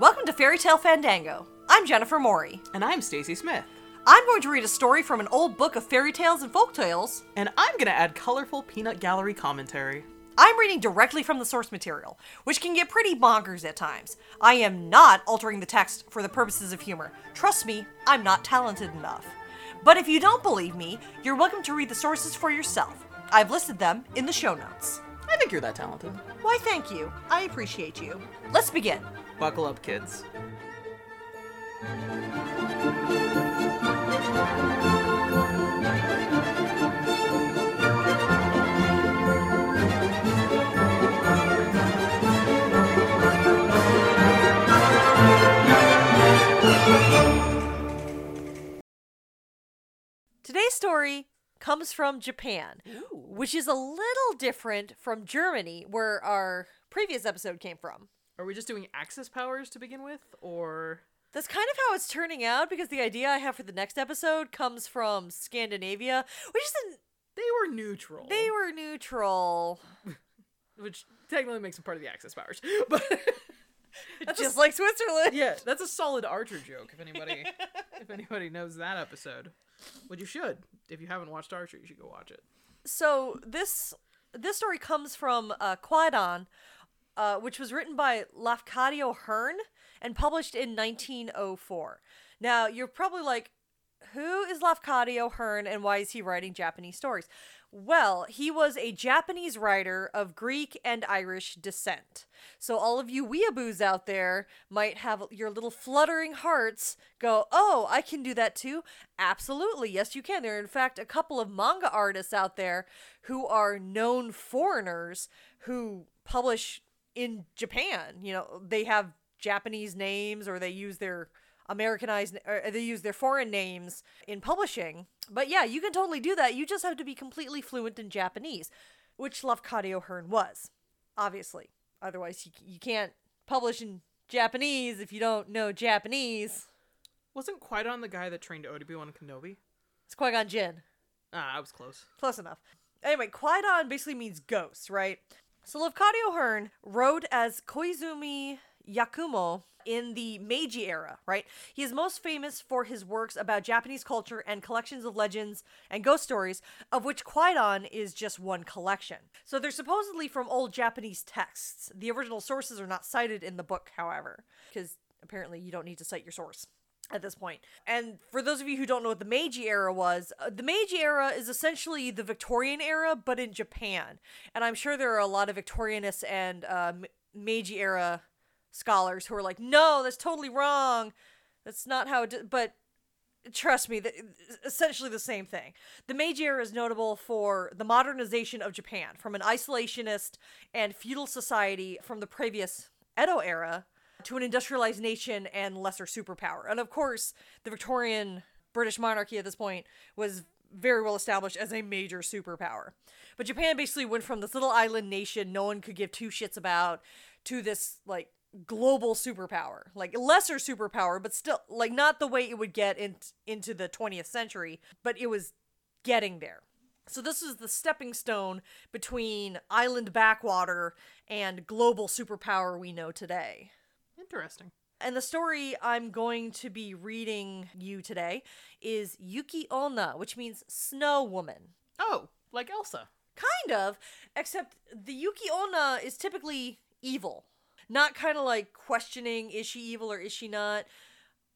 Welcome to Fairy Tale Fandango. I'm Jennifer Maury. And I'm Stacy Smith. I'm going to read a story from an old book of fairy tales and folk tales. And I'm going to add colorful peanut gallery commentary. I'm reading directly from the source material, which can get pretty bonkers at times. I am not altering the text for the purposes of humor. Trust me, I'm not talented enough. But if you don't believe me, you're welcome to read the sources for yourself. I've listed them in the show notes. I think you're that talented. Why, thank you. I appreciate you. Let's begin. Buckle up, kids. Today's story comes from Japan, which is a little different from Germany, where our previous episode came from. Are we just doing Axis powers to begin with, or That's kind of how it's turning out because the idea I have for the next episode comes from Scandinavia, which isn't. they were neutral? They were neutral, which technically makes them part of the Axis powers. But that's just a, like Switzerland. yeah, that's a solid Archer joke. If anybody, if anybody knows that episode, which you should. If you haven't watched Archer, you should go watch it. So this this story comes from uh, Kwaidan, uh, which was written by Lafcadio Hearn and published in 1904. Now you're probably like, who is Lafcadio Hearn and why is he writing Japanese stories? Well, he was a Japanese writer of Greek and Irish descent. So all of you weeaboos out there might have your little fluttering hearts go, "Oh, I can do that too." Absolutely. Yes, you can. There are in fact a couple of manga artists out there who are known foreigners who publish in Japan. You know, they have Japanese names or they use their Americanized or they use their foreign names in publishing. But yeah, you can totally do that. You just have to be completely fluent in Japanese, which Lafcadio Hearn was, obviously. Otherwise, you, you can't publish in Japanese if you don't know Japanese. Wasn't quite on the guy that trained Obi Wan Kenobi? It's Qui Gon Jinn. Ah, I was close. Close enough. Anyway, Kwaidan basically means ghost, right? So Lafcadio Hearn wrote as Koizumi Yakumo in the Meiji era, right? He is most famous for his works about Japanese culture and collections of legends and ghost stories, of which Kwaidan is just one collection. So they're supposedly from old Japanese texts. The original sources are not cited in the book, however, because apparently you don't need to cite your source at this point. And for those of you who don't know what the Meiji era was, uh, the Meiji era is essentially the Victorian era, but in Japan. And I'm sure there are a lot of Victorianists and uh, Meiji era scholars who are like, no, that's totally wrong. That's not how it. Did. But trust me, essentially the same thing. The Meiji era is notable for the modernization of Japan from an isolationist and feudal society from the previous Edo era to an industrialized nation and lesser superpower. And of course, the Victorian British monarchy at this point was very well established as a major superpower. But Japan basically went from this little island nation no one could give two shits about to this like global superpower. Like lesser superpower, but still like not the way it would get in, into the 20th century, but it was getting there. So this is the stepping stone between island backwater and global superpower we know today. Interesting. And the story I'm going to be reading you today is Yuki Onna, which means snow woman. Oh, like Elsa. Kind of, except the Yuki Onna is typically evil. Not kind of like questioning is she evil or is she not?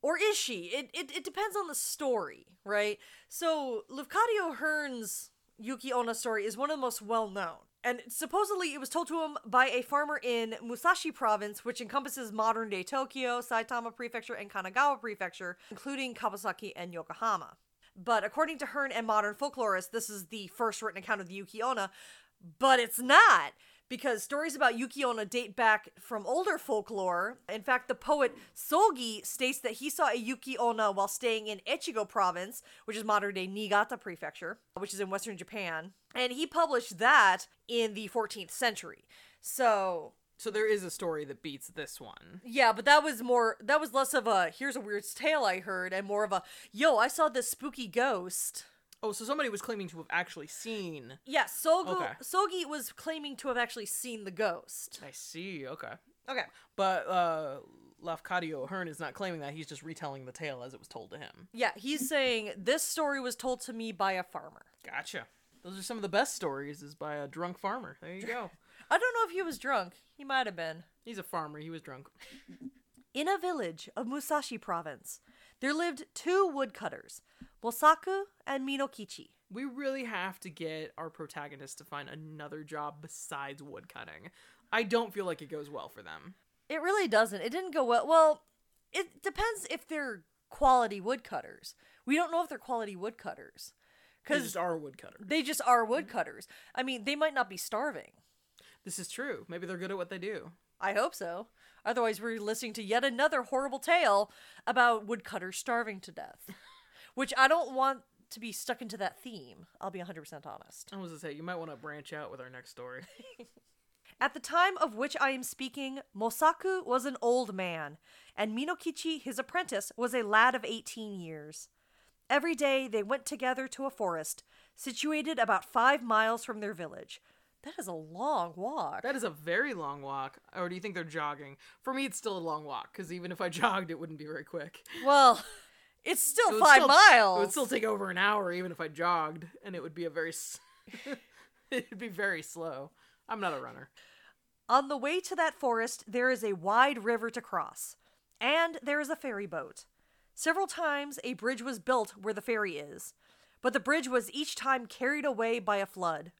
Or is she? It, it, it depends on the story, right? So, Lafcadio Hearn's Yuki Onna story is one of the most well known. And supposedly it was told to him by a farmer in Musashi province, which encompasses modern day Tokyo, Saitama Prefecture, and Kanagawa Prefecture, including Kawasaki and Yokohama. But according to Hearn and modern folklorists, this is the first written account of the Yuki Onna, but it's not because stories about Yuki Onna date back from older folklore. In fact, the poet Sogi states that he saw a Yuki Onna while staying in Echigo province, which is modern day Niigata prefecture, which is in western Japan. And he published that in the 14th century. So, So there is a story that beats this one. yeah, but that was more, that was less of a here's a weird tale I heard and more of a yo, I saw this spooky ghost. Oh, so somebody was claiming to have actually seen. Yeah, Sogo, Okay. Sogi was claiming to have actually seen the ghost. I see. Okay. Okay. But uh Lafcadio Hearn is not claiming that. He's just retelling the tale as it was told to him. Yeah, he's saying this story was told to me by a farmer. Gotcha. Those are some of the best stories is by a drunk farmer. There you go. I don't know if he was drunk. He might have been. He's a farmer. He was drunk. In a village of Musashi province, there lived two woodcutters, Mosaku and Minokichi. We really have to get our protagonist to find another job besides woodcutting. I don't feel like it goes well for them. It really doesn't. It didn't go well. Well, it depends if they're quality woodcutters. We don't know if they're quality woodcutters Cause They just are woodcutters. they just are woodcutters. I mean, they might not be starving. This is true. Maybe they're good at what they do. I hope so. Otherwise, we're listening to yet another horrible tale about woodcutters starving to death, which I don't want to be stuck into that theme. I'll be 100% honest. I was gonna say you might want to branch out with our next story. At the time of which I am speaking, Mosaku was an old man, and Minokichi, his apprentice, was a lad of 18 years. Every day they went together to a forest situated about five miles from their village. That is a long walk. That is a very long walk. Or do you think they're jogging? For me, it's still a long walk because even if I jogged, it wouldn't be very quick. well, it's still It five still- miles. It would still take over an hour even if I jogged, and it would be a very. It'd be very slow. I'm not a runner. On the way to that forest, there is a wide river to cross, and there is a ferry boat. Several times a bridge was built where the ferry is, but the bridge was each time carried away by a flood.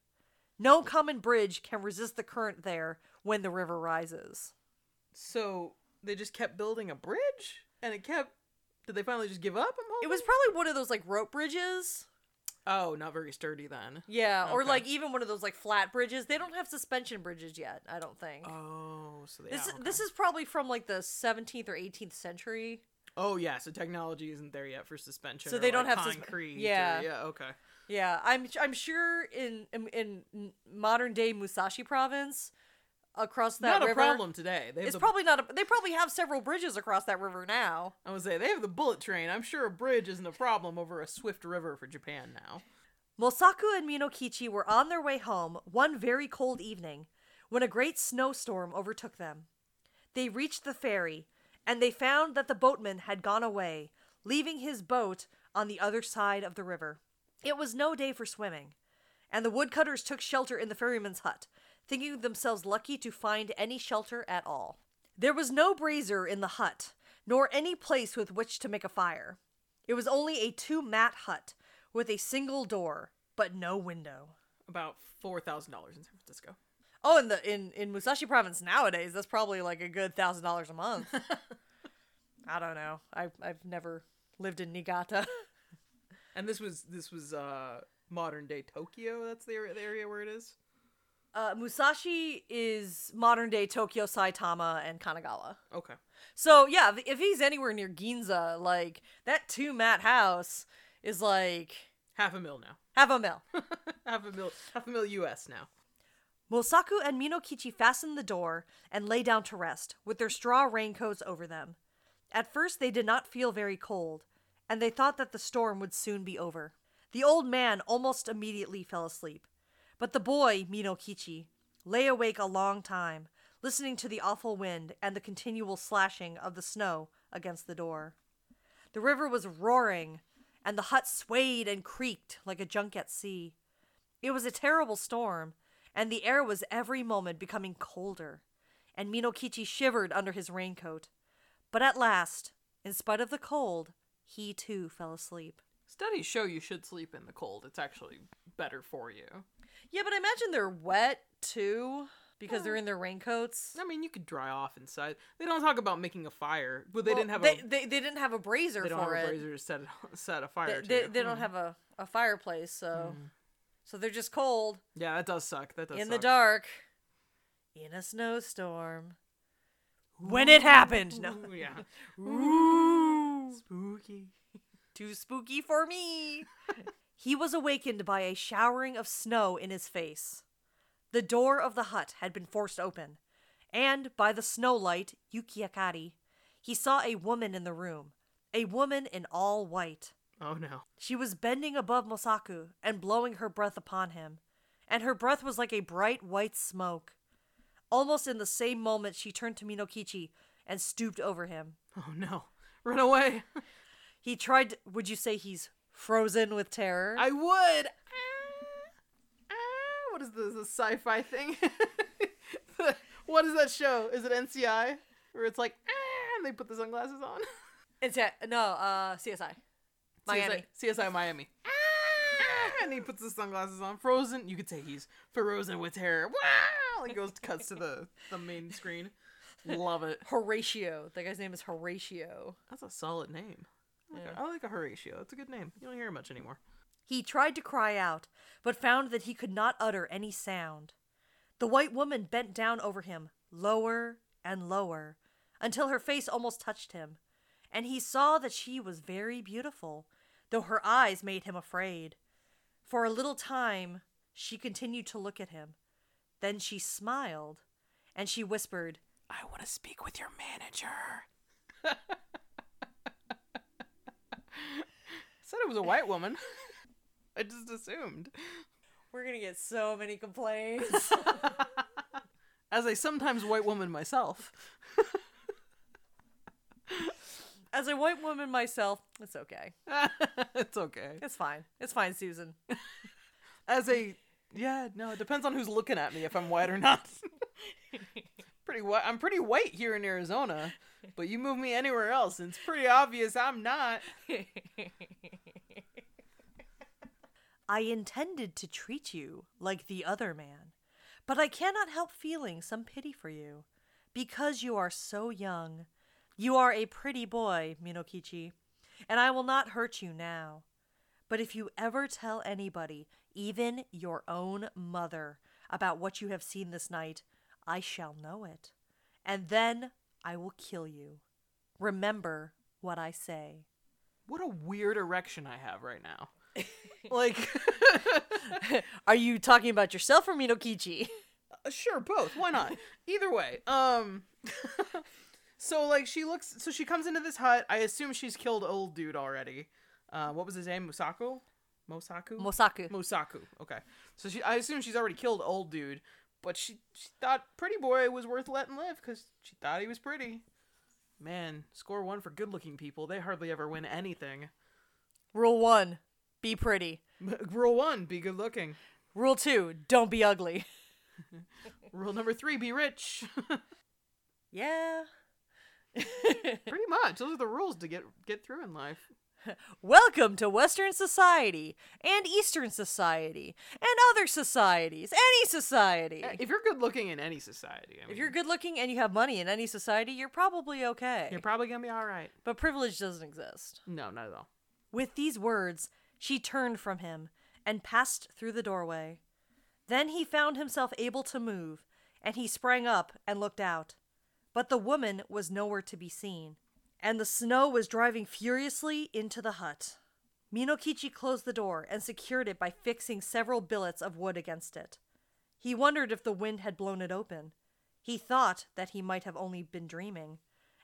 No common bridge can resist the current there when the river rises. So they just kept building a bridge, and it kept. Did they finally just give up? I'm It was probably one of those like rope bridges. Oh, not very sturdy then. Yeah, or like even one of those like flat bridges. They don't have suspension bridges yet, I don't think. Oh, so they. this yeah, okay. this is probably from like the 17th or 18th century. Oh yeah, so technology isn't there yet for suspension. So or, they don't like, have susp- concrete. or- yeah. yeah. Okay. Yeah, I'm I'm sure in in, in modern day Musashi province across that not river. a problem today. They It's the, probably not a, they probably have several bridges across that river now. I would say they have the bullet train. I'm sure a bridge isn't a problem over a swift river for Japan now. Mosaku and Minokichi were on their way home one very cold evening when a great snowstorm overtook them. They reached the ferry and they found that the boatman had gone away, leaving his boat on the other side of the river. It was no day for swimming, and the woodcutters took shelter in the ferryman's hut, thinking themselves lucky to find any shelter at all. There was no brazier in the hut, nor any place with which to make a fire. It was only a two mat hut with a single door, but no window. About four thousand dollars in San Francisco. Oh, in the in in Musashi province nowadays, that's probably like a good thousand dollars a month. I don't know. I've I've never lived in Niigata. And this was this was uh modern day Tokyo. That's the area, the area where it is. Uh, Musashi is modern day Tokyo, Saitama, and Kanagawa. Okay. So yeah, if- he's anywhere near Ginza, like that two mat house is like Half a mil now. half a mil. half a mil. Half a mil U.S. now. Mosaku and Minokichi fastened the door and lay down to rest, with their straw raincoats over them. At first, they did not feel very cold, and they thought that the storm would soon be over. The old man almost immediately fell asleep, but the boy, Minokichi, lay awake a long time, listening to the awful wind and the continual slashing of the snow against the door. The river was roaring, and the hut swayed and creaked like a junk at sea. It was a terrible storm, and the air was every moment becoming colder, and Minokichi shivered under his raincoat. But at last, in spite of the cold, he too fell asleep. Studies show you should sleep in the cold. It's actually better for you. Yeah, but I imagine they're wet too because they're in their raincoats. I mean, you could dry off inside. They don't talk about making a fire, but they Well, didn't have they, a. they, they didn't have a brazier They don't for have a brazier to set set a They, fire to. they, they don't Hmm. have a, a fireplace, so so they're just cold Yeah, that does suck. That does in suck. the dark in a snowstorm. When it happened, no, Ooh, yeah. Ooh. Spooky. Too spooky for me. he was awakened by a showering of snow in his face. The door of the hut had been forced open, and by the snow light, Yukiakari, he saw a woman in the room, a woman in all white. Oh no. She was bending above Mosaku and blowing her breath upon him, and her breath was like a bright white smoke. Almost in the same moment, she turned to Minokichi and stooped over him. Oh no. Run away. He tried. To, would you say he's frozen with terror? I would. Ah, ah, what is this? Sci-fi thing? what is that show? Is it NCI? Where it's like, ah, and they put the sunglasses on? It's a, no, uh, CSI. Miami. CSI, CSI Miami. Ah, and he puts the sunglasses on. Frozen. You could say he's frozen with terror. Wow! He goes cuts to the the main screen. Love it. Horatio. That guy's name is Horatio. That's a solid name. I like, a, I like a Horatio. That's a good name. You don't hear it much anymore. He tried to cry out, but found that he could not utter any sound. The white woman bent down over him, lower and lower, until her face almost touched him, and he saw that she was very beautiful, though her eyes made him afraid. For a little time she continued to look at him. Then she smiled, and she whispered, I want to speak with your manager. Said it was a white woman. I just assumed. We're gonna get so many complaints. As a sometimes white woman myself. As a white woman myself, it's okay. it's okay. It's fine. It's fine, Susan. As a yeah, no, it depends on who's looking at me if I'm white or not. Pretty. I'm pretty white here in Arizona, but you move me anywhere else, and it's pretty obvious I'm not. I intended to treat you like the other man, but I cannot help feeling some pity for you. Because you are so young. You are a pretty boy, Minokichi, and I will not hurt you now. But if you ever tell anybody, even your own mother, about what you have seen this night, I shall know it. And then I will kill you. Remember what I say. What a weird erection I have right now. like, Are you talking about yourself or Minokichi? Uh, sure, both. Why not? Either way. Um. so like she looks. So she comes into this hut. I assume she's killed old dude already. Uh, what was his name? Musaku. Mosaku. Mosaku. Mosaku. Okay. So she. I assume she's already killed old dude, but she she thought pretty boy was worth letting live because she thought he was pretty. Man, score one for good-looking people. They hardly ever win anything. Rule one be pretty. Rule one: be good-looking. Rule two don't be ugly. Rule number three: be rich. Yeah. pretty much. Those are the rules to get get through in life. Welcome to Western society and Eastern society and other societies, any society. Eh, if you're good looking in any society, I mean, If you're good looking and you have money in any society, you're probably okay. you're probably gonna be all right. but privilege doesn't exist. No, not at all. With these words, she turned from him and passed through the doorway. Then he found himself able to move, and he sprang up and looked out. But the woman was nowhere to be seen, and the snow was driving furiously into the hut. Minokichi closed the door and secured it by fixing several billets of wood against it. He wondered if the wind had blown it open. He thought that he might have only been dreaming,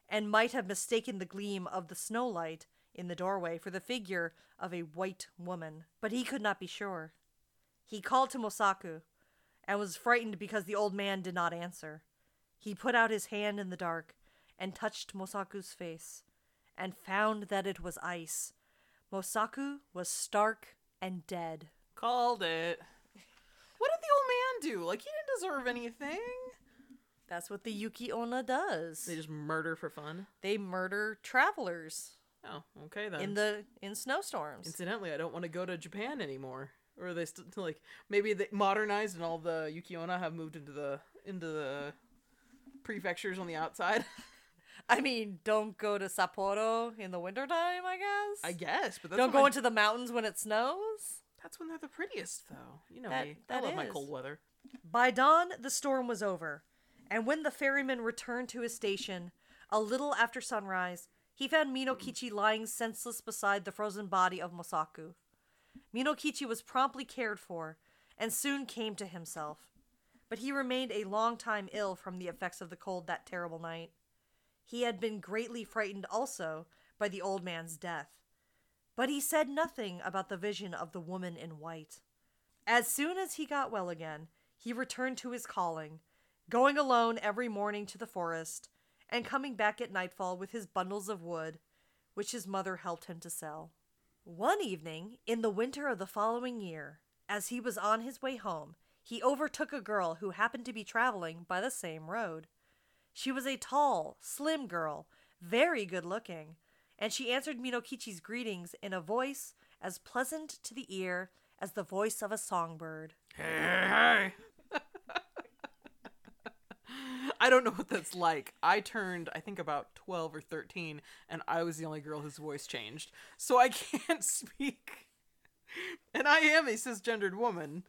and might have mistaken the gleam of the snow light in the doorway for the figure of a white woman, but he could not be sure. He called to Mosaku and was frightened because the old man did not answer. He put out his hand in the dark and touched Mosaku's face and found that it was ice. Mosaku was stark and dead. Called it. What did the old man do? Like he didn't deserve anything. That's what the Yuki Onna does. They just murder for fun. They murder travelers Oh, okay then. in the in snowstorms. Incidentally, I don't want to go to Japan anymore. Or are they still like maybe they modernized and all the Yukiona have moved into the into the prefectures on the outside? I mean, don't go to Sapporo in the wintertime, I guess. I guess, but that's don't go into the mountains when it snows. That's when they're the prettiest, though. You know That- me. that I love my cold weather. By dawn, the storm was over, and when the ferryman returned to his station, a little after sunrise, he found Minokichi lying senseless beside the frozen body of Mosaku. Minokichi was promptly cared for, and soon came to himself. But he remained a long time ill from the effects of the cold that terrible night. He had been greatly frightened also by the old man's death. But he said nothing about the vision of the woman in white. As soon as he got well again, he returned to his calling, going alone every morning to the forest, and coming back at nightfall with his bundles of wood, which his mother helped him to sell. One evening, in the winter of the following year, as he was on his way home, he overtook a girl who happened to be traveling by the same road. She was a tall, slim girl, very good looking, and she answered Minokichi's greetings in a voice as pleasant to the ear as the voice of a songbird. Hey, hey. I don't know what that's like. I turned, I think, about 12 or 13, and I was the only girl whose voice changed. So I can't speak. And I am a cisgendered woman,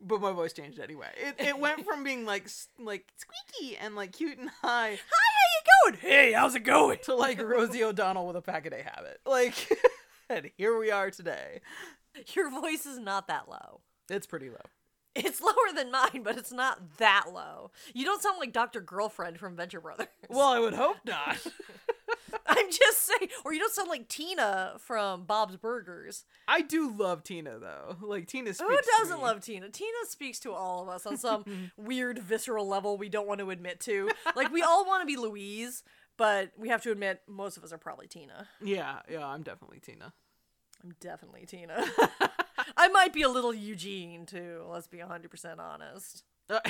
but my voice changed anyway. It, it went from being like like squeaky and like cute and high Hi, how you going? Hey, how's it going? to like Rosie O'Donnell with a pack a day habit. Like, and here we are today. Your voice is not that low. It's pretty low. It's lower than mine, but it's not that low. You don't sound like Dr. Girlfriend from Venture Brothers. Well, I would hope not. Just say, Or you don't sound like Tina from Bob's Burgers. I do love Tina though. Like Tina speaks. Who doesn't love Tina? Tina speaks to all of us on some weird visceral level we don't want to admit to. Like we all want to be Louise, but we have to admit most of us are probably Tina. Yeah, yeah, I'm definitely Tina. I'm definitely Tina. I might be a little Eugene too. Let's be 100% honest. Uh,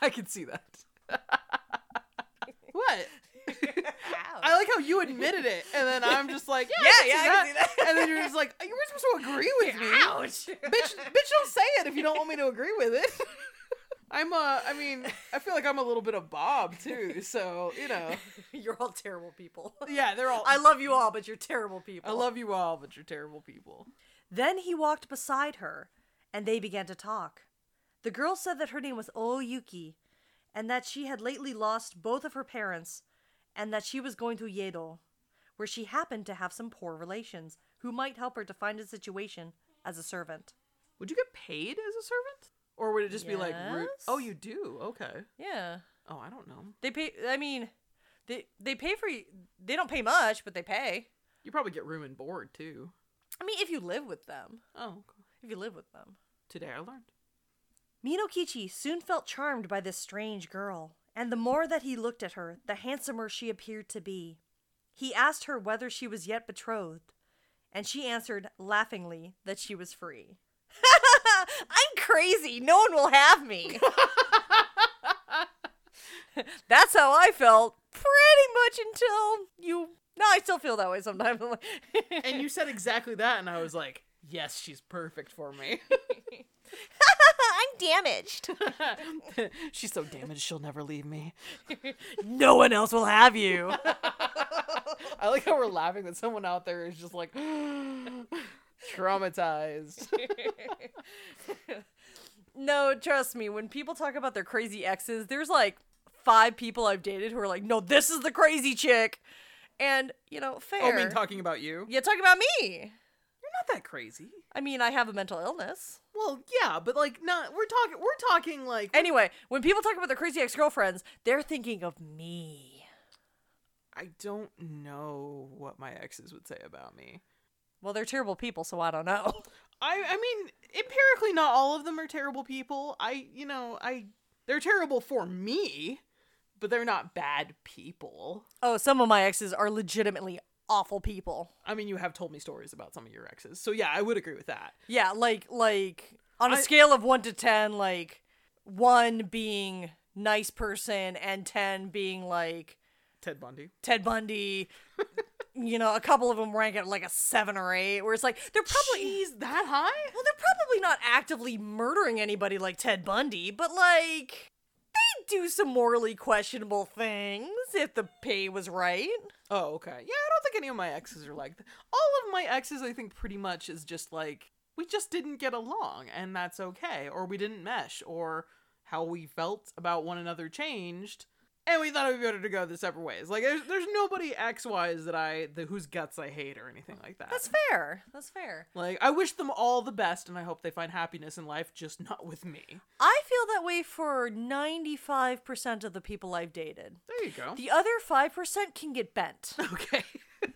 I can see that. what? I like how you admitted it, and then I'm just like, yeah, Yeah, yeah, I that. And then you're just like, you were supposed to agree with me, Ouch. bitch. Bitch, don't say it if you don't want me to agree with it. I'm uh, I mean, I feel like I'm a little bit of Bob too, so you know, You're all terrible people. yeah, they're all. I love you all, but you're terrible people. I love you all, but you're terrible people. Then he walked beside her, and they began to talk. The girl said that her name was Oyuki, and that she had lately lost both of her parents, and that she was going to Yedo, where she happened to have some poor relations who might help her to find a situation as a servant. Would you get paid as a servant, or would it just be like, Yes. oh, you do? Okay. Yeah, Oh, I don't know. they pay. I mean, they they pay for. They don't pay much, but they pay. You probably get room and board too. I mean, if you live with them, Oh, if you live with them. today I learned. Minokichi soon felt charmed by this strange girl, and the more that he looked at her, the handsomer she appeared to be. He asked her whether she was yet betrothed, and she answered laughingly that she was free. I'm crazy. No one will have me. That's how I felt pretty much until you. No, I still feel that way sometimes. and you said exactly that, and I was like, yes, she's perfect for me. I'm damaged. she's so damaged, she'll never leave me. no one else will have you. I like how we're laughing that someone out there is just like traumatized. No, trust me, when people talk about their crazy exes, there's like five people I've dated who are like, no, this is the crazy chick. And, you know, fair. oh, I mean, talking about you? yeah, talking about me. Not that crazy. I mean, I have a mental illness. Well, yeah, but like, not. We're talking. We're talking like. Anyway, when people talk about their crazy ex girlfriends, they're thinking of me. I don't know what my exes would say about me. Well, they're terrible people, so I don't know. I I mean, empirically, not all of them are terrible people. I you know I they're terrible for me, but they're not bad people. Oh, some of my exes are legitimately awful people. I mean, you have told me stories about some of your exes, so yeah, I would agree with that. Yeah, like like on a I- scale of 1 to 10, like 1 being nice person and 10 being like Ted Bundy. Ted Bundy. you know, a couple of them rank at like a seven or eight, where it's like they're probably Jeez, that high? well, they're probably not actively murdering anybody like Ted Bundy, but like do some morally questionable things if the pay was right. Oh, okay. Yeah, I don't think any of my exes are like that. All of my exes, I think, pretty much is just like we just didn't get along, and that's okay, or we didn't mesh, or how we felt about one another changed, and we thought it would be better to go the separate ways. Like, there's, there's nobody X wise that I the whose guts I hate or anything like that. That's fair. That's fair. like, I wish them all the best, and I hope they find happiness in life, just not with me. I feel that way for 95% of the people I've dated. There you go. The other 5% can get bent. okay.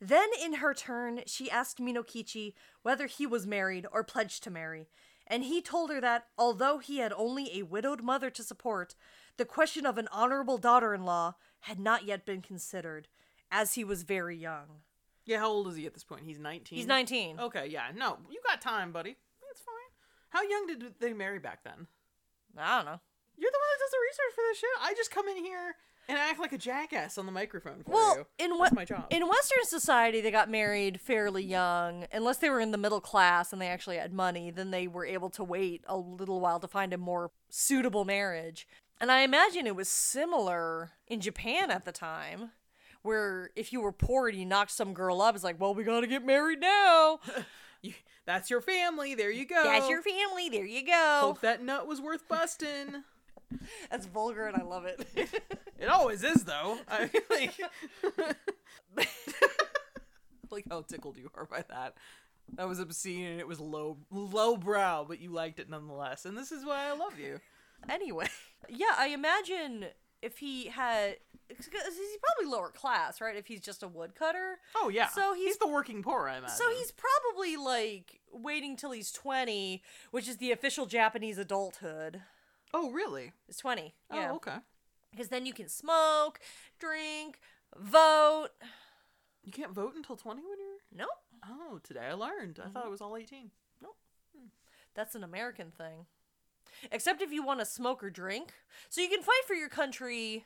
Then, in her turn, she asked Minokichi whether he was married or pledged to marry, and he told her that, although he had only a widowed mother to support, the question of an honorable daughter in law had not yet been considered, as he was very young. Yeah, how old is he at this point? He's 19. He's 19. Okay, yeah. No, you got time, buddy. That's fine. How young did they marry back then? I don't know. You're the one that does the research for this shit. I just come in here and act like a jackass on the microphone for Well, you. in That's what my job. in Western society, they got married fairly young, unless they were in the middle class and they actually had money. Then they were able to wait a little while to find a more suitable marriage. And I imagine it was similar in Japan at the time, where if you were poor and you knocked some girl up, it's like, well, we gotta get married now. You, that's your family. There you go. That's your family. There you go. Hope that nut was worth busting. That's vulgar, and I love it. it always is, though. I like, like how tickled you are by that. That was obscene and it was low, low brow, but you liked it nonetheless. And this is why I love you. anyway, yeah, I imagine if he had, cause he's probably lower class, right? If he's just a woodcutter. Oh yeah. So he's- the working poor, I imagine. So he's probably like waiting till he's 20, which is the official Japanese adulthood. Oh really? It's 20. Yeah. Oh okay. Because then you can smoke, drink, vote. You can't vote until twenty when you're. Nope. Oh, today I learned. I thought mm-hmm. it was all eighteen. Nope. Hmm. That's an American thing. Except if you want to smoke or drink. So you can fight for your country,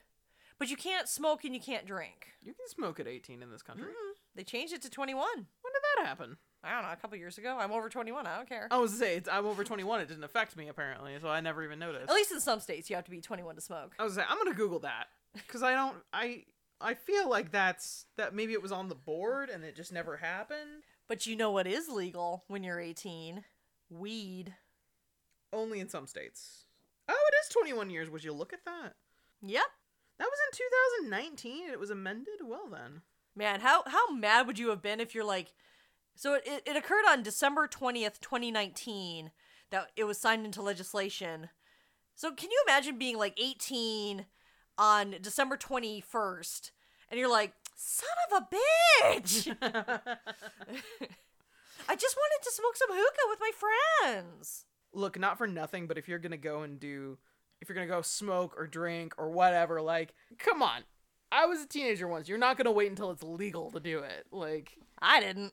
but you can't smoke and you can't drink. You can smoke at eighteen in this country. Mm, They changed it to 21. When did that happen? I don't know, a couple years ago. I'm over 21. I don't care. I was to say it's, I'm over twenty one. It didn't affect me apparently, so I never even noticed. At least in some states, you have to be 21 to smoke. I was say I'm gonna Google that because I don't. I I feel like that's that maybe it was on the board and it just never happened. But you know what is legal when you're 18? Weed. Only in some states. Oh, it is 21 years. Would you look at that? Yep. That was in 2019. and It was amended. Well then. Man, how how mad would you have been if you're like so it, it, it occurred on December 20th, 2019 that it was signed into legislation. So can you imagine being like 18 on December 21st and you're like, "Son of a bitch. I just wanted to smoke some hookah with my friends." Look, not for nothing, but if you're gonna go and do, if you're gonna go smoke or drink or whatever, like, come on. I was a teenager once. You're not gonna wait until it's legal to do it. Like, I didn't.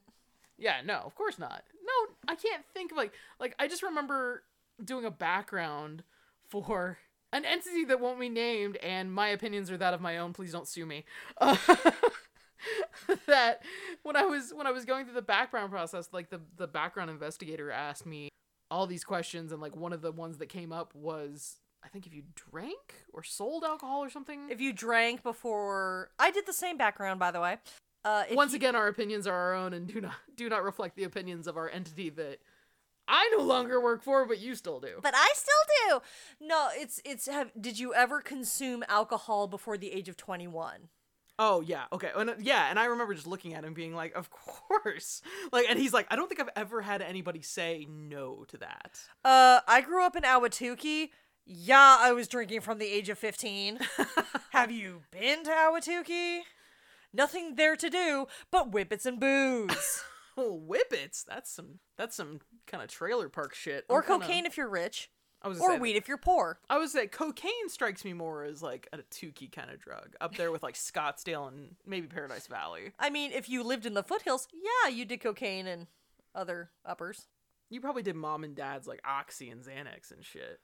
Yeah, no, of course not. No, I can't think of like like I just remember doing a background for an entity that won't be named, and my opinions are that of my own. Please don't sue me. Uh, that when I was when I was going through the background process, like the the background investigator asked me all these questions, and like one of the ones that came up was I think if you drank or sold alcohol or something. If you drank before I did the same background by the way. Uh Once you- again, our opinions are our own and do not do not reflect the opinions of our entity that I no longer work for, but you still do. But I still do. No, it's it's have did you ever consume alcohol before the age of 21? Oh yeah, okay, and uh, yeah, and I remember just looking at him, being like, "Of course!" Like, and he's like, "I don't think I've ever had anybody say no to that." Uh I grew up in Ahwatukee. Yeah, I was drinking from the age of 15. have you been to Ahwatukee? Nothing there to do but whippets and booze. Oh, whippets! That's some that's some kind of trailer park shit. or I'm kinda- cocaine if you're rich, I was or say, weed if you're poor. I would say cocaine strikes me more as like a Tukey kind of drug, up there with like Scottsdale and maybe Paradise Valley. I mean, if you lived in the foothills, yeah, you did cocaine and other uppers. You probably did mom and dad's like Oxy and Xanax and shit.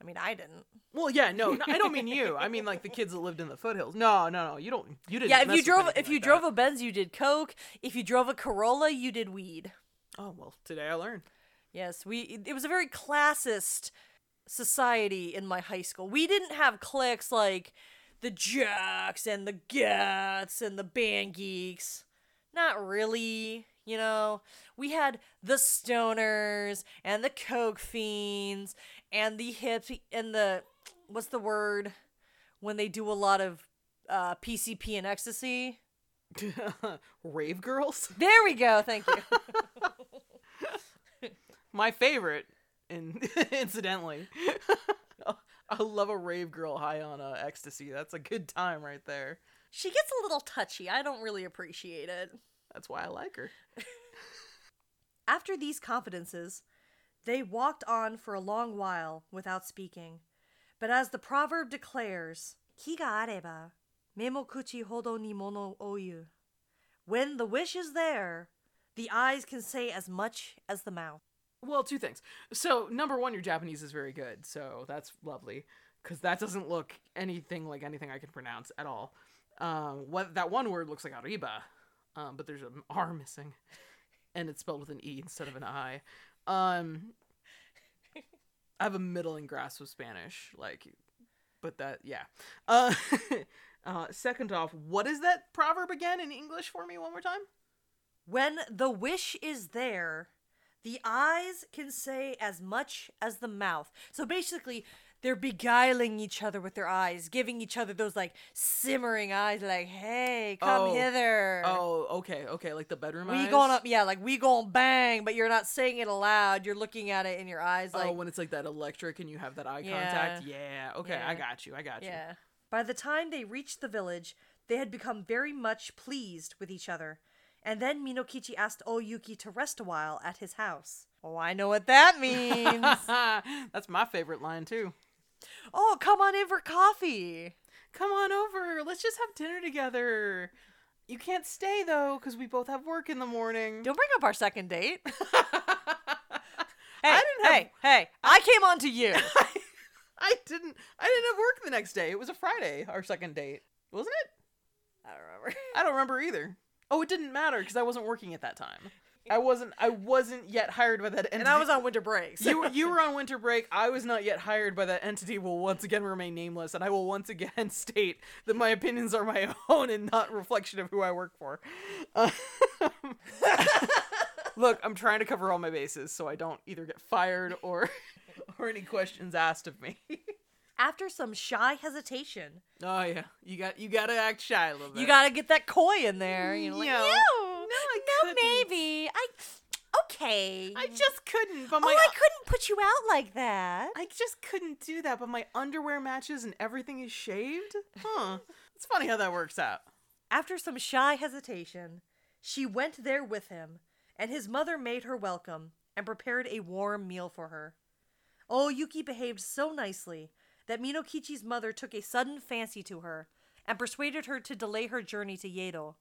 I mean, I didn't. Well, yeah, no, no, I don't mean you. I mean like the kids that lived in the foothills. No, no, no, you don't. You didn't. Yeah, if you drove if you like drove that. a Benz, you did coke. If you drove a Corolla, you did weed. Oh well, today I learned. Yes, we it was a very classist society in my high school. We didn't have cliques like the jocks and the gats and the band geeks. Not really, you know. We had the stoners and the coke fiends and the hippie and the what's the word when they do a lot of uh, PCP and ecstasy. Rave girls. There we go. Thank you. My favorite, in incidentally. I love a rave girl high on uh, ecstasy. That's a good time right there. she gets a little touchy. I don't really appreciate it. That's why I like her. After these confidences, they walked on for a long while without speaking. But as the proverb declares, Kiga areba, Memokuchi hodo ni mono oyu. When the wish is there, the eyes can say as much as the mouth. Well, two things. So, number one, your Japanese is very good, so that's lovely because that doesn't look anything like anything I can pronounce at all. Um, what that one word looks like arriba, um, but there's an R missing, and it's spelled with an E instead of an I. Um, I have a middling grasp of Spanish, like, but that yeah. Uh, uh, second off, what is that proverb again in English for me one more time? When the wish is there, the eyes can say as much as the mouth. So basically, they're beguiling each other with their eyes, giving each other those like simmering eyes, like, hey, come Oh. hither. Oh, okay, okay, like the bedroom eyes. We eyes. going up, yeah, like we going bang, but you're not saying it aloud. You're looking at it in your eyes, oh, like, oh, when it's like that electric and you have that eye contact. Yeah. Yeah. Okay, I got you. I got you. yeah. By the time they reached the village, they had become very much pleased with each other. And then Minokichi asked Oyuki to rest a while at his house. Oh, I know what that means. That's my favorite line too. oh, come on in for coffee. Come on over. Let's just have dinner together. You can't stay though because we both have work in the morning. Don't bring up our second date. hey, I didn't have- hey, hey! I came on to you. I didn't. I didn't have work the next day. It was a Friday. Our second date, wasn't it? I don't remember. I don't remember either. Oh, it didn't matter because I wasn't working at that time. I wasn't. I wasn't yet hired by that entity. And I was on winter break. so- you were- you were on winter break. I was not yet hired by that entity. Will once again remain nameless, and I will once again state that my opinions are my own and not reflection of who I work for. Um, look, I'm trying to cover all my bases so I don't either get fired or or any questions asked of me. After some shy hesitation, oh yeah, you got you got to act shy a little bit. you gotta get that coy in there. You know, like, no, No, I no, maybe. I okay. I just couldn't. But oh, I couldn't put you out like that. I just couldn't do that, but my underwear matches and everything is shaved? Huh. it's funny how that works out. After some shy hesitation, she went there with him, and his mother made her welcome and prepared a warm meal for her. Oh, Yuki behaved so nicely that Minokichi's mother took a sudden fancy to her and persuaded her to delay her journey to Yedo.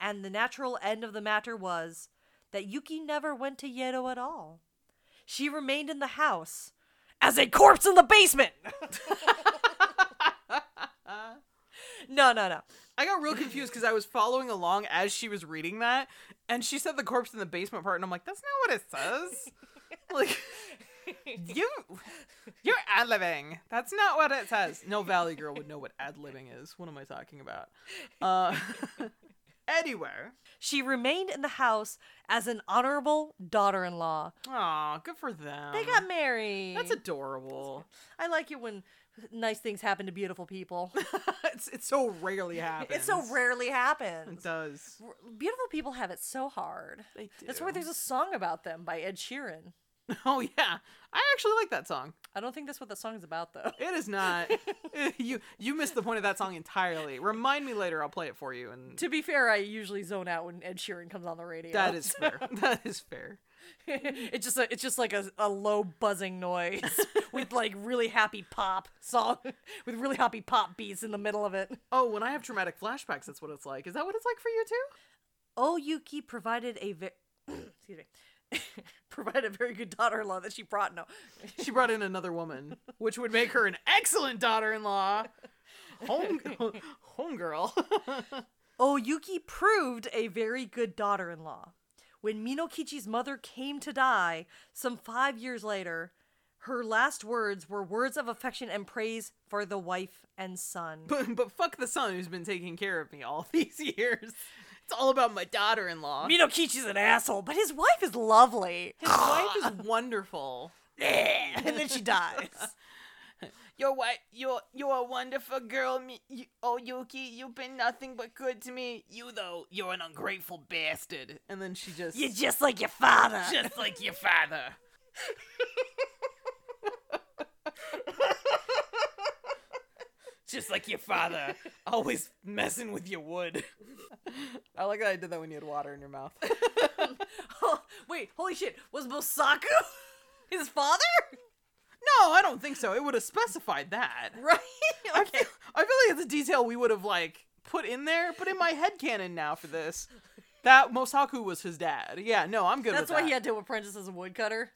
And the natural end of the matter was that Yuki never went to Yedo at all. She remained in the house as a corpse in the basement. no, no, no. I got real confused because I was following along as she was reading that, and she said the corpse in the basement part, and I'm like, that's not what it says. like, you, you're ad libbing. That's not what it says. No Valley Girl would know what ad libbing is. What am I talking about? Uh, anywhere. She remained in the house as an honorable daughter in law. Aw, good for them. They got married. That's adorable. I like it when nice things happen to beautiful people. it's it so rarely happens. it so rarely happens. It does. Beautiful people have it so hard. They do. That's why there's a song about them by Ed Sheeran. Oh yeah, I actually like that song. I don't think that's what the song is about though. It is not. you you missed the point of that song entirely. Remind me later. I'll play it for you. And to be fair, I usually zone out when Ed Sheeran comes on the radio. that is fair. That is fair. it's just a, it's just like a, a low buzzing noise with like really happy pop song with really happy pop beats in the middle of it. Oh, when I have traumatic flashbacks, that's what it's like. Is that what it's like for you too? Oh, Yuki provided a ve- excuse me provided a very good daughter-in-law that she brought. No, She brought in another woman, which would make her an excellent daughter-in-law. Home homegirl. Oh, Oyuki proved a very good daughter-in-law. When Minokichi's mother came to die some five years later, her last words were words of affection and praise for the wife and son. but, but fuck the son who's been taking care of me all these years. It's all about my daughter-in-law. Minokichi's an asshole, but his wife is lovely. His wife is wonderful. Eh, and then she dies. Your wife. You're you're a wonderful girl. Me, you, oh Yuki, you've been nothing but good to me. You though, you're an ungrateful bastard. And then she just You're just like your father. just like your father. just like your father, always messing with your wood. I like that I did that when you had water in your mouth. Oh, wait, holy shit. Was Mosaku his father? no, I don't think so. It would have specified that. Right? I feel, I feel like it's a detail we would have like put in there, but in my head canon now for this, that Mosaku was his dad. Yeah, no, I'm good That's with why that. he had to apprentice as a woodcutter.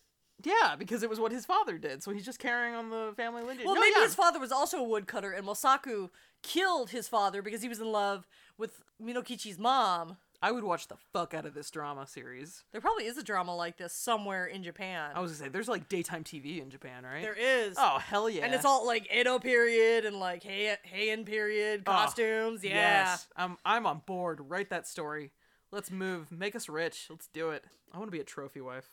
Yeah, because it was what his father did, so he's just carrying on the family lineage. Well, no, maybe yeah. his father was also a woodcutter, and Mosaku killed his father because he was in love with Minokichi's mom. I would watch the fuck out of this drama series. There probably is a drama like this somewhere in Japan. I was gonna say, there's like daytime TV in Japan, right? there is. Oh hell yeah! And it's all like Edo period and like Hei- Heian period Oh, costumes. yeah. Yes, I'm I'm on board. Write that story. Let's move. Make us rich. Let's do it. I want to be a trophy wife.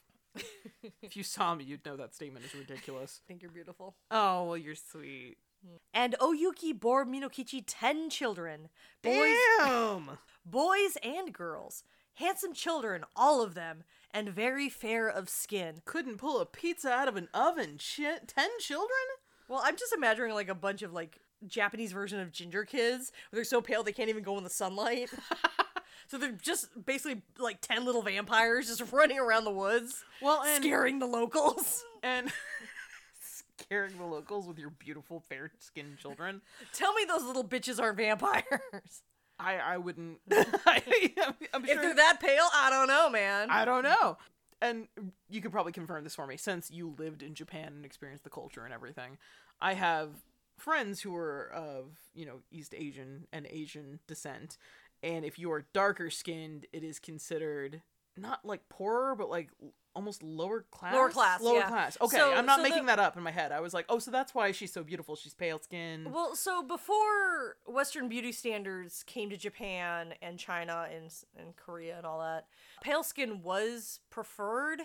If you saw me, you'd know that statement is ridiculous. I think you're beautiful. Oh well, you're sweet. Mm. And Oyuki bore Minokichi 10 children. Boys, Damn. boys and girls. Handsome children, all of them, and very fair of skin. Couldn't pull a pizza out of an oven. Shit. Ten children? Well, I'm just imagining like a bunch of like Japanese version of ginger kids where they're so pale they can't even go in the sunlight. so they're just basically like 10 little vampires just running around the woods, Well, and scaring the locals. and scaring the locals with your beautiful fair-skinned children. Tell me those little bitches aren't vampires. I I wouldn't. I, am If sure. they're that pale, I don't know, man. I don't know. And you could probably confirm this for me since you lived in Japan and experienced the culture and everything. I have friends who are of, you know, East Asian and Asian descent. And if you are darker skinned, it is considered not like poorer, but like almost lower class. Lower class, Lower yeah. class. Okay, So- I'm not so making the- that up in my head. I was like, oh, so that's why she's so beautiful. She's pale skinned. Well, so before Western beauty standards came to Japan and China and and Korea and all that, pale skin was preferred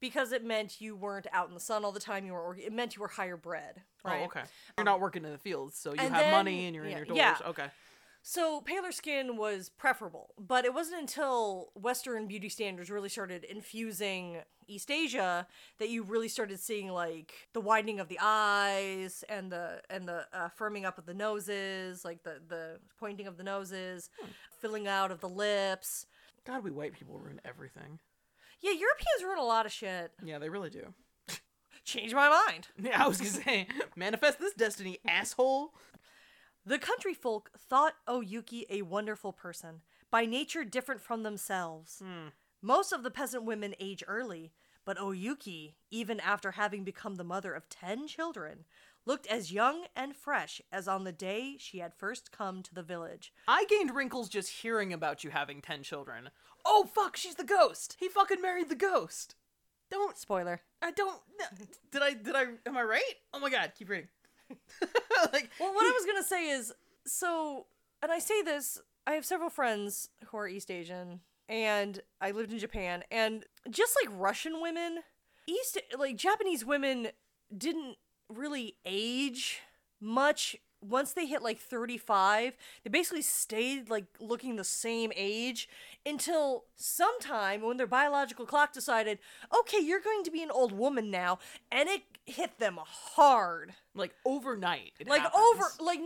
because it meant you weren't out in the sun all the time. You were it meant you were higher bred, oh, right? Oh, okay. You're um, not working in the fields, so you have then- money and you're yeah, in your doors. yeah. Okay. So paler skin was preferable, but it wasn't until Western beauty standards really started infusing East Asia that you really started seeing like the widening of the eyes and the and the uh, firming up of the noses, like the the pointing of the noses, filling out of the lips. God, we white people ruin everything. Yeah, Europeans ruin a lot of shit. Yeah, they really do. Change my mind. Yeah, I was gonna say, manifest this destiny, asshole. The country folk thought Oyuki a wonderful person, by nature different from themselves. Hmm. Most of the peasant women age early, but Oyuki, even after having become the mother of ten children, looked as young and fresh as on the day she had first come to the village. I gained wrinkles just hearing about you having ten children. Oh fuck, she's the ghost. He fucking married the ghost. Don't. Spoiler. I don't. Did I? Did I? Am I right? Oh my god, keep reading. like, Well, what I was gonna say is so, and I say this, I have several friends who are East Asian, and I lived in Japan, and just like Russian women, East like Japanese women didn't really age much. Once they hit like 35, they basically stayed like looking the same age until sometime when their biological clock decided, okay, you're going to be an old woman now, and it hit them hard like overnight. it like happens. over like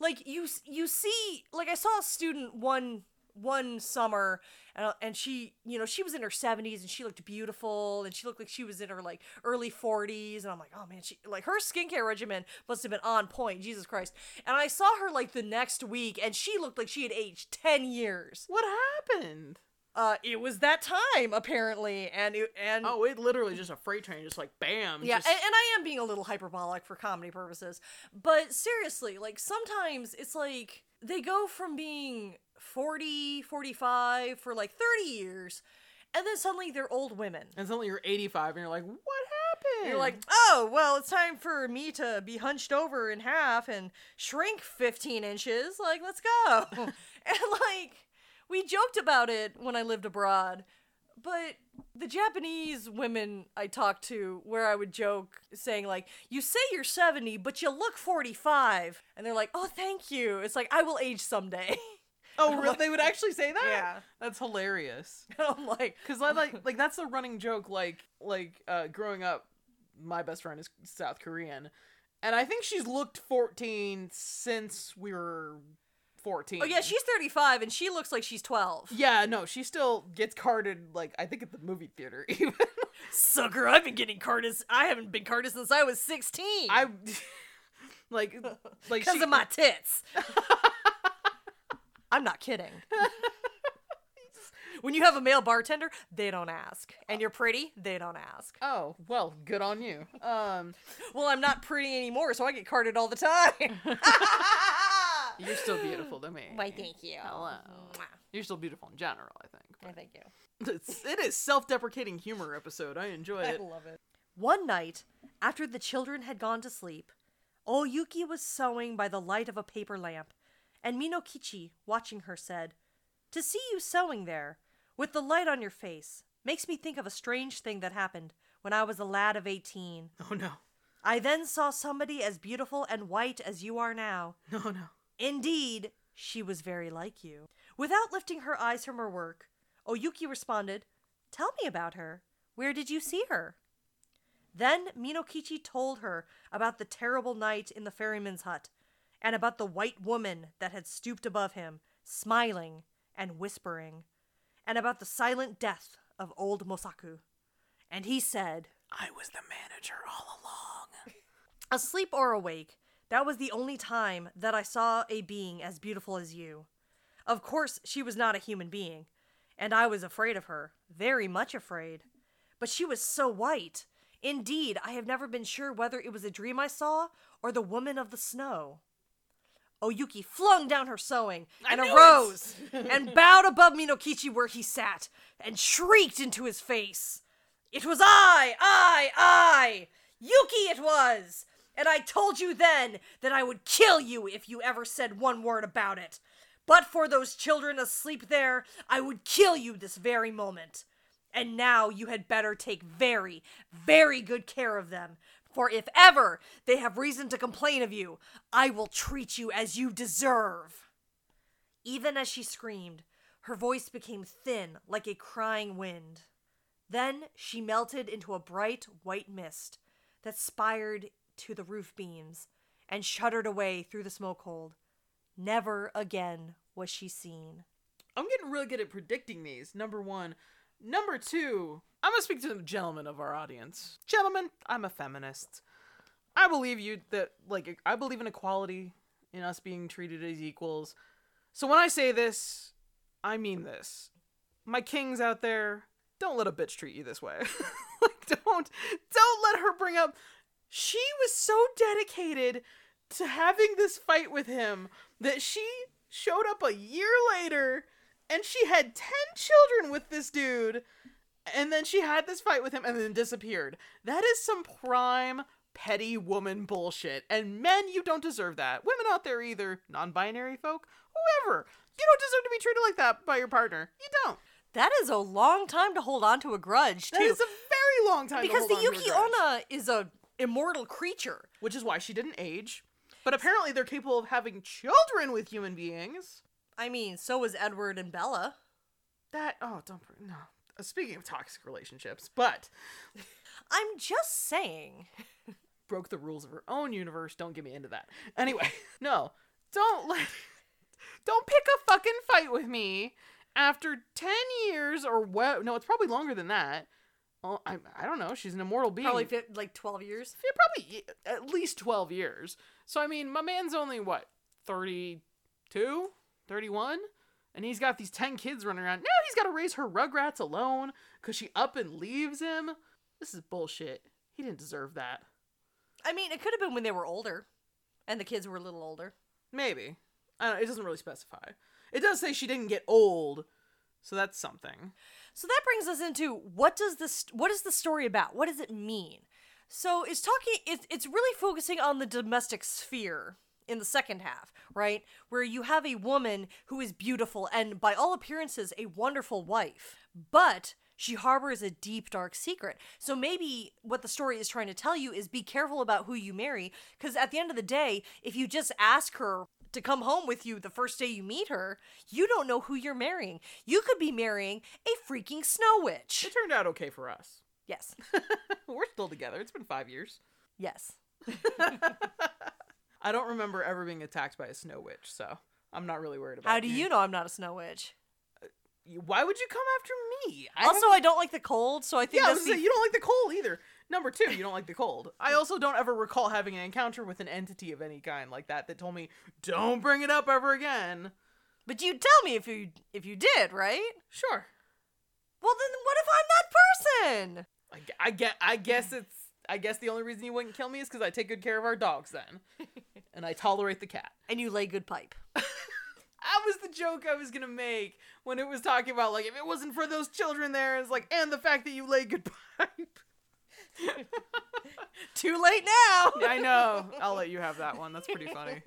like you you see like i saw a student one one summer and, and she you know she was in her 70s and she looked beautiful and she looked like she was in her like early 40s and i'm like oh man she like her skincare regimen must have been on point jesus christ and i saw her like the next week and she looked like she had aged 10 years What happened? uh it was that time apparently and it and Oh, it literally just a freight train, just like bam. yeah, just- and, and I am being a little hyperbolic for comedy purposes. But seriously, like sometimes it's like they go from being 40, 45 for like 30 years, and then suddenly they're old women. and suddenly you're 85 and you're like, what happened? You're like, oh, well, it's time for me to be hunched over in half and shrink 15 inches. Like, let's go. and like, we joked about it when I lived abroad, but the Japanese women I talked to, where I would joke saying, like, you say you're 70, but you look 45. And they're like, oh, thank you. It's like, I will age someday. oh, really? They would actually say that? Yeah. That's hilarious. I'm like, Cause I like like that's the running joke. Like like uh, growing up, my best friend is South Korean, and I think she's looked fourteen since we were fourteen. oh, yeah, she's 35 and she looks like she's 12. Yeah, no, she still gets carded like I think at the movie theater. Even Sucker, I've been getting carded. I haven't been carded since I was 16. I, Like, like Because she- of my tits. I'm not kidding. when you have a male bartender, they don't ask. And you're pretty, they don't ask. Oh well, good on you. Um, Well, I'm not pretty anymore, so I get carded all the time. you're still beautiful to me. Why, thank you. Hello. Mwah. You're still beautiful in general, I think. Why, thank you. It's, it is self-deprecating humor episode. I enjoy it. I love it. One night, after the children had gone to sleep, Oyuki was sewing by the light of a paper lamp, and Minokichi, watching her, said, To see you sewing there, with the light on your face, makes me think of a strange thing that happened when I was a lad of eighteen. Oh no, I then saw somebody as beautiful and white as you are now. no, no. Indeed, she was very like you. Without lifting her eyes from her work, Oyuki responded, Tell me about her. Where did you see her? Then Minokichi told her about the terrible night in the ferryman's hut, and about the white woman that had stooped above him, smiling and whispering, and about the silent death of old Mosaku. And he said, I was the manager all along. Asleep or awake, that was the only time that I saw a being as beautiful as you. Of course, she was not a human being, and I was afraid of her, very much afraid. But she was so white. Indeed, I have never been sure whether it was a dream I saw or the woman of the snow. Oyuki flung down her sewing and arose and bowed above Minokichi where he sat and shrieked into his face. It was I, I, I! Yuki it was! And I told you then that I would kill you if you ever said one word about it. But for those children asleep there, I would kill you this very moment. And now you had better take very, very good care of them. For if ever they have reason to complain of you, I will treat you as you deserve. Even as she screamed, her voice became thin like a crying wind. Then she melted into a bright white mist that spired to the roof beams and shuddered away through the smoke hold. Never again was she seen. I'm getting really good at predicting these. Number one. Number two, I'm gonna speak to the gentlemen of our audience. Gentlemen, I'm a feminist. I believe you that like I believe in equality, in us being treated as equals. So when I say this, I mean this. My kings out there, don't let a bitch treat you this way. like don't don't let her bring up she was so dedicated to having this fight with him that she showed up a year later and she had 10 children with this dude and then she had this fight with him and then disappeared. That is some prime petty woman bullshit. And men, you don't deserve that. Women out there either, non-binary folk, whoever. You don't deserve to be treated like that by your partner. You don't. That is a long time to hold on to a grudge, too. That is a very long time to because hold the on to a Yuki Onna is a immortal creature. which is why she didn't age. But apparently they're capable of having children with human beings. I mean, so was Edward and Bella. That oh, don't no. Uh, Speaking of toxic relationships, but I'm just saying. broke the rules of her own universe. Don't get me into that. Anyway, no, don't let, don't pick a fucking fight with me after ten years or what? No, it's probably longer than that. Oh, I I don't know. She's an immortal being. Probably fit, like 12 years. Yeah, probably at least 12 years. So, I mean, my man's only, what, 32? 31? And he's got these 10 kids running around. Now he's got to raise her rugrats alone because she up and leaves him. This is bullshit. He didn't deserve that. I mean, it could have been when they were older and the kids were a little older. Maybe. I don't, it doesn't really specify. It does say she didn't get old, so that's something. So that brings us into what does this what is the story about? What does it mean? So it's talking it's it's really focusing on the domestic sphere in the second half, right? Where you have a woman who is beautiful and by all appearances a wonderful wife, but she harbors a deep dark secret. So maybe what the story is trying to tell you is be careful about who you marry because at the end of the day, if you just ask her to come home with you the first day you meet her, you don't know who you're marrying. You could be marrying a freaking snow witch. It turned out okay for us. Yes. We're still together. It's been five years. Yes. I don't remember ever being attacked by a snow witch, so I'm not really worried about How do you know I'm not a snow witch? Uh, why would you come after me? I also, don't- I don't like the cold, so I think yeah, I was gonna the say, you don't like the cold either. Number two, you don't like the cold. I also don't ever recall having an encounter with an entity of any kind like that that told me, don't bring it up ever again. But you tell me if you if you did, right? Sure. Well, then what if I'm that person? I, I get. I guess it's. I guess the only reason you wouldn't kill me is because I take good care of our dogs then, and I tolerate the cat. And you lay good pipe. That was the joke I was gonna make when it was talking about like if it wasn't for those children there, it's like and the fact that you lay good pipe. Too late now. I know. I'll let you have that one. That's pretty funny.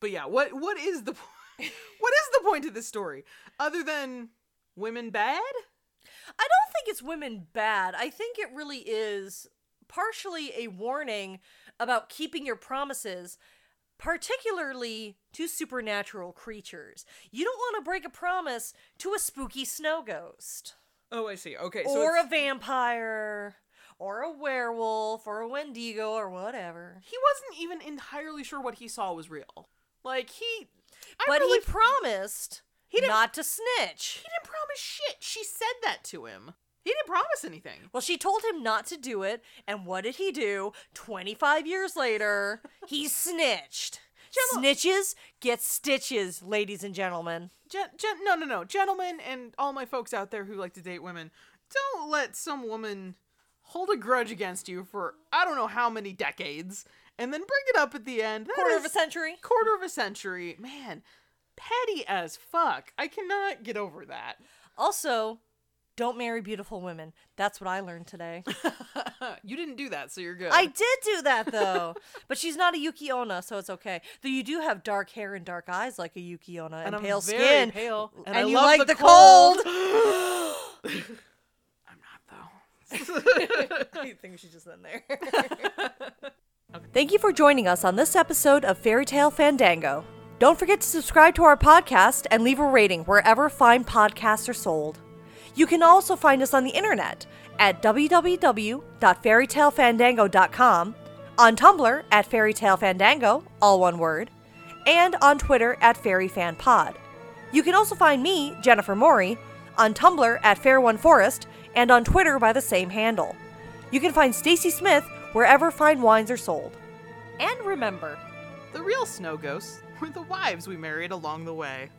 But yeah, what what is the po- what is the point of this story other than women bad? I don't think it's women bad. I think it really is partially a warning about keeping your promises, particularly to supernatural creatures. You don't want to break a promise to a spooky snow ghost, Oh, I see. Okay, or a vampire, or a werewolf, or a Wendigo, or whatever. he wasn't even entirely sure what he saw was real. Like he, I but really he promised He didn't- not to snitch. He didn't promise shit. She said that to him. He didn't promise anything. Well, she told him not to do it, and what did he do? 25 years later, he snitched. Snitches get stitches, ladies and gentlemen. Gen- gen- no, no, no. Gentlemen and all my folks out there who like to date women, don't let some woman hold a grudge against you for I don't know how many decades and then bring it up at the end. That Quarter of a century. Quarter of a century. Man, petty as fuck. I cannot get over that. Also, don't marry beautiful women. That's what I learned today. you didn't do that, so you're good. I did do that though, but she's not a Yuki Onna, so it's okay. Though you do have dark hair and dark eyes like a Yuki Onna and, and I'm pale very skin, pale, and, and, I you love like the, the cold. I'm not though. I think she's just in there. Thank you for joining us on this episode of Fairy Tale Fandango. Don't forget to subscribe to our podcast and leave a rating wherever fine podcasts are sold. You can also find us on the internet at www.fairytalefandango.com, on Tumblr at fairytalefandango, all one word, and on Twitter at fairyfanpod. You can also find me, Jennifer Maury, on Tumblr at FairOneForest and on Twitter by the same handle. You can find Stacy Smith wherever fine wines are sold. And remember, The real snow ghosts were the wives we married along the way.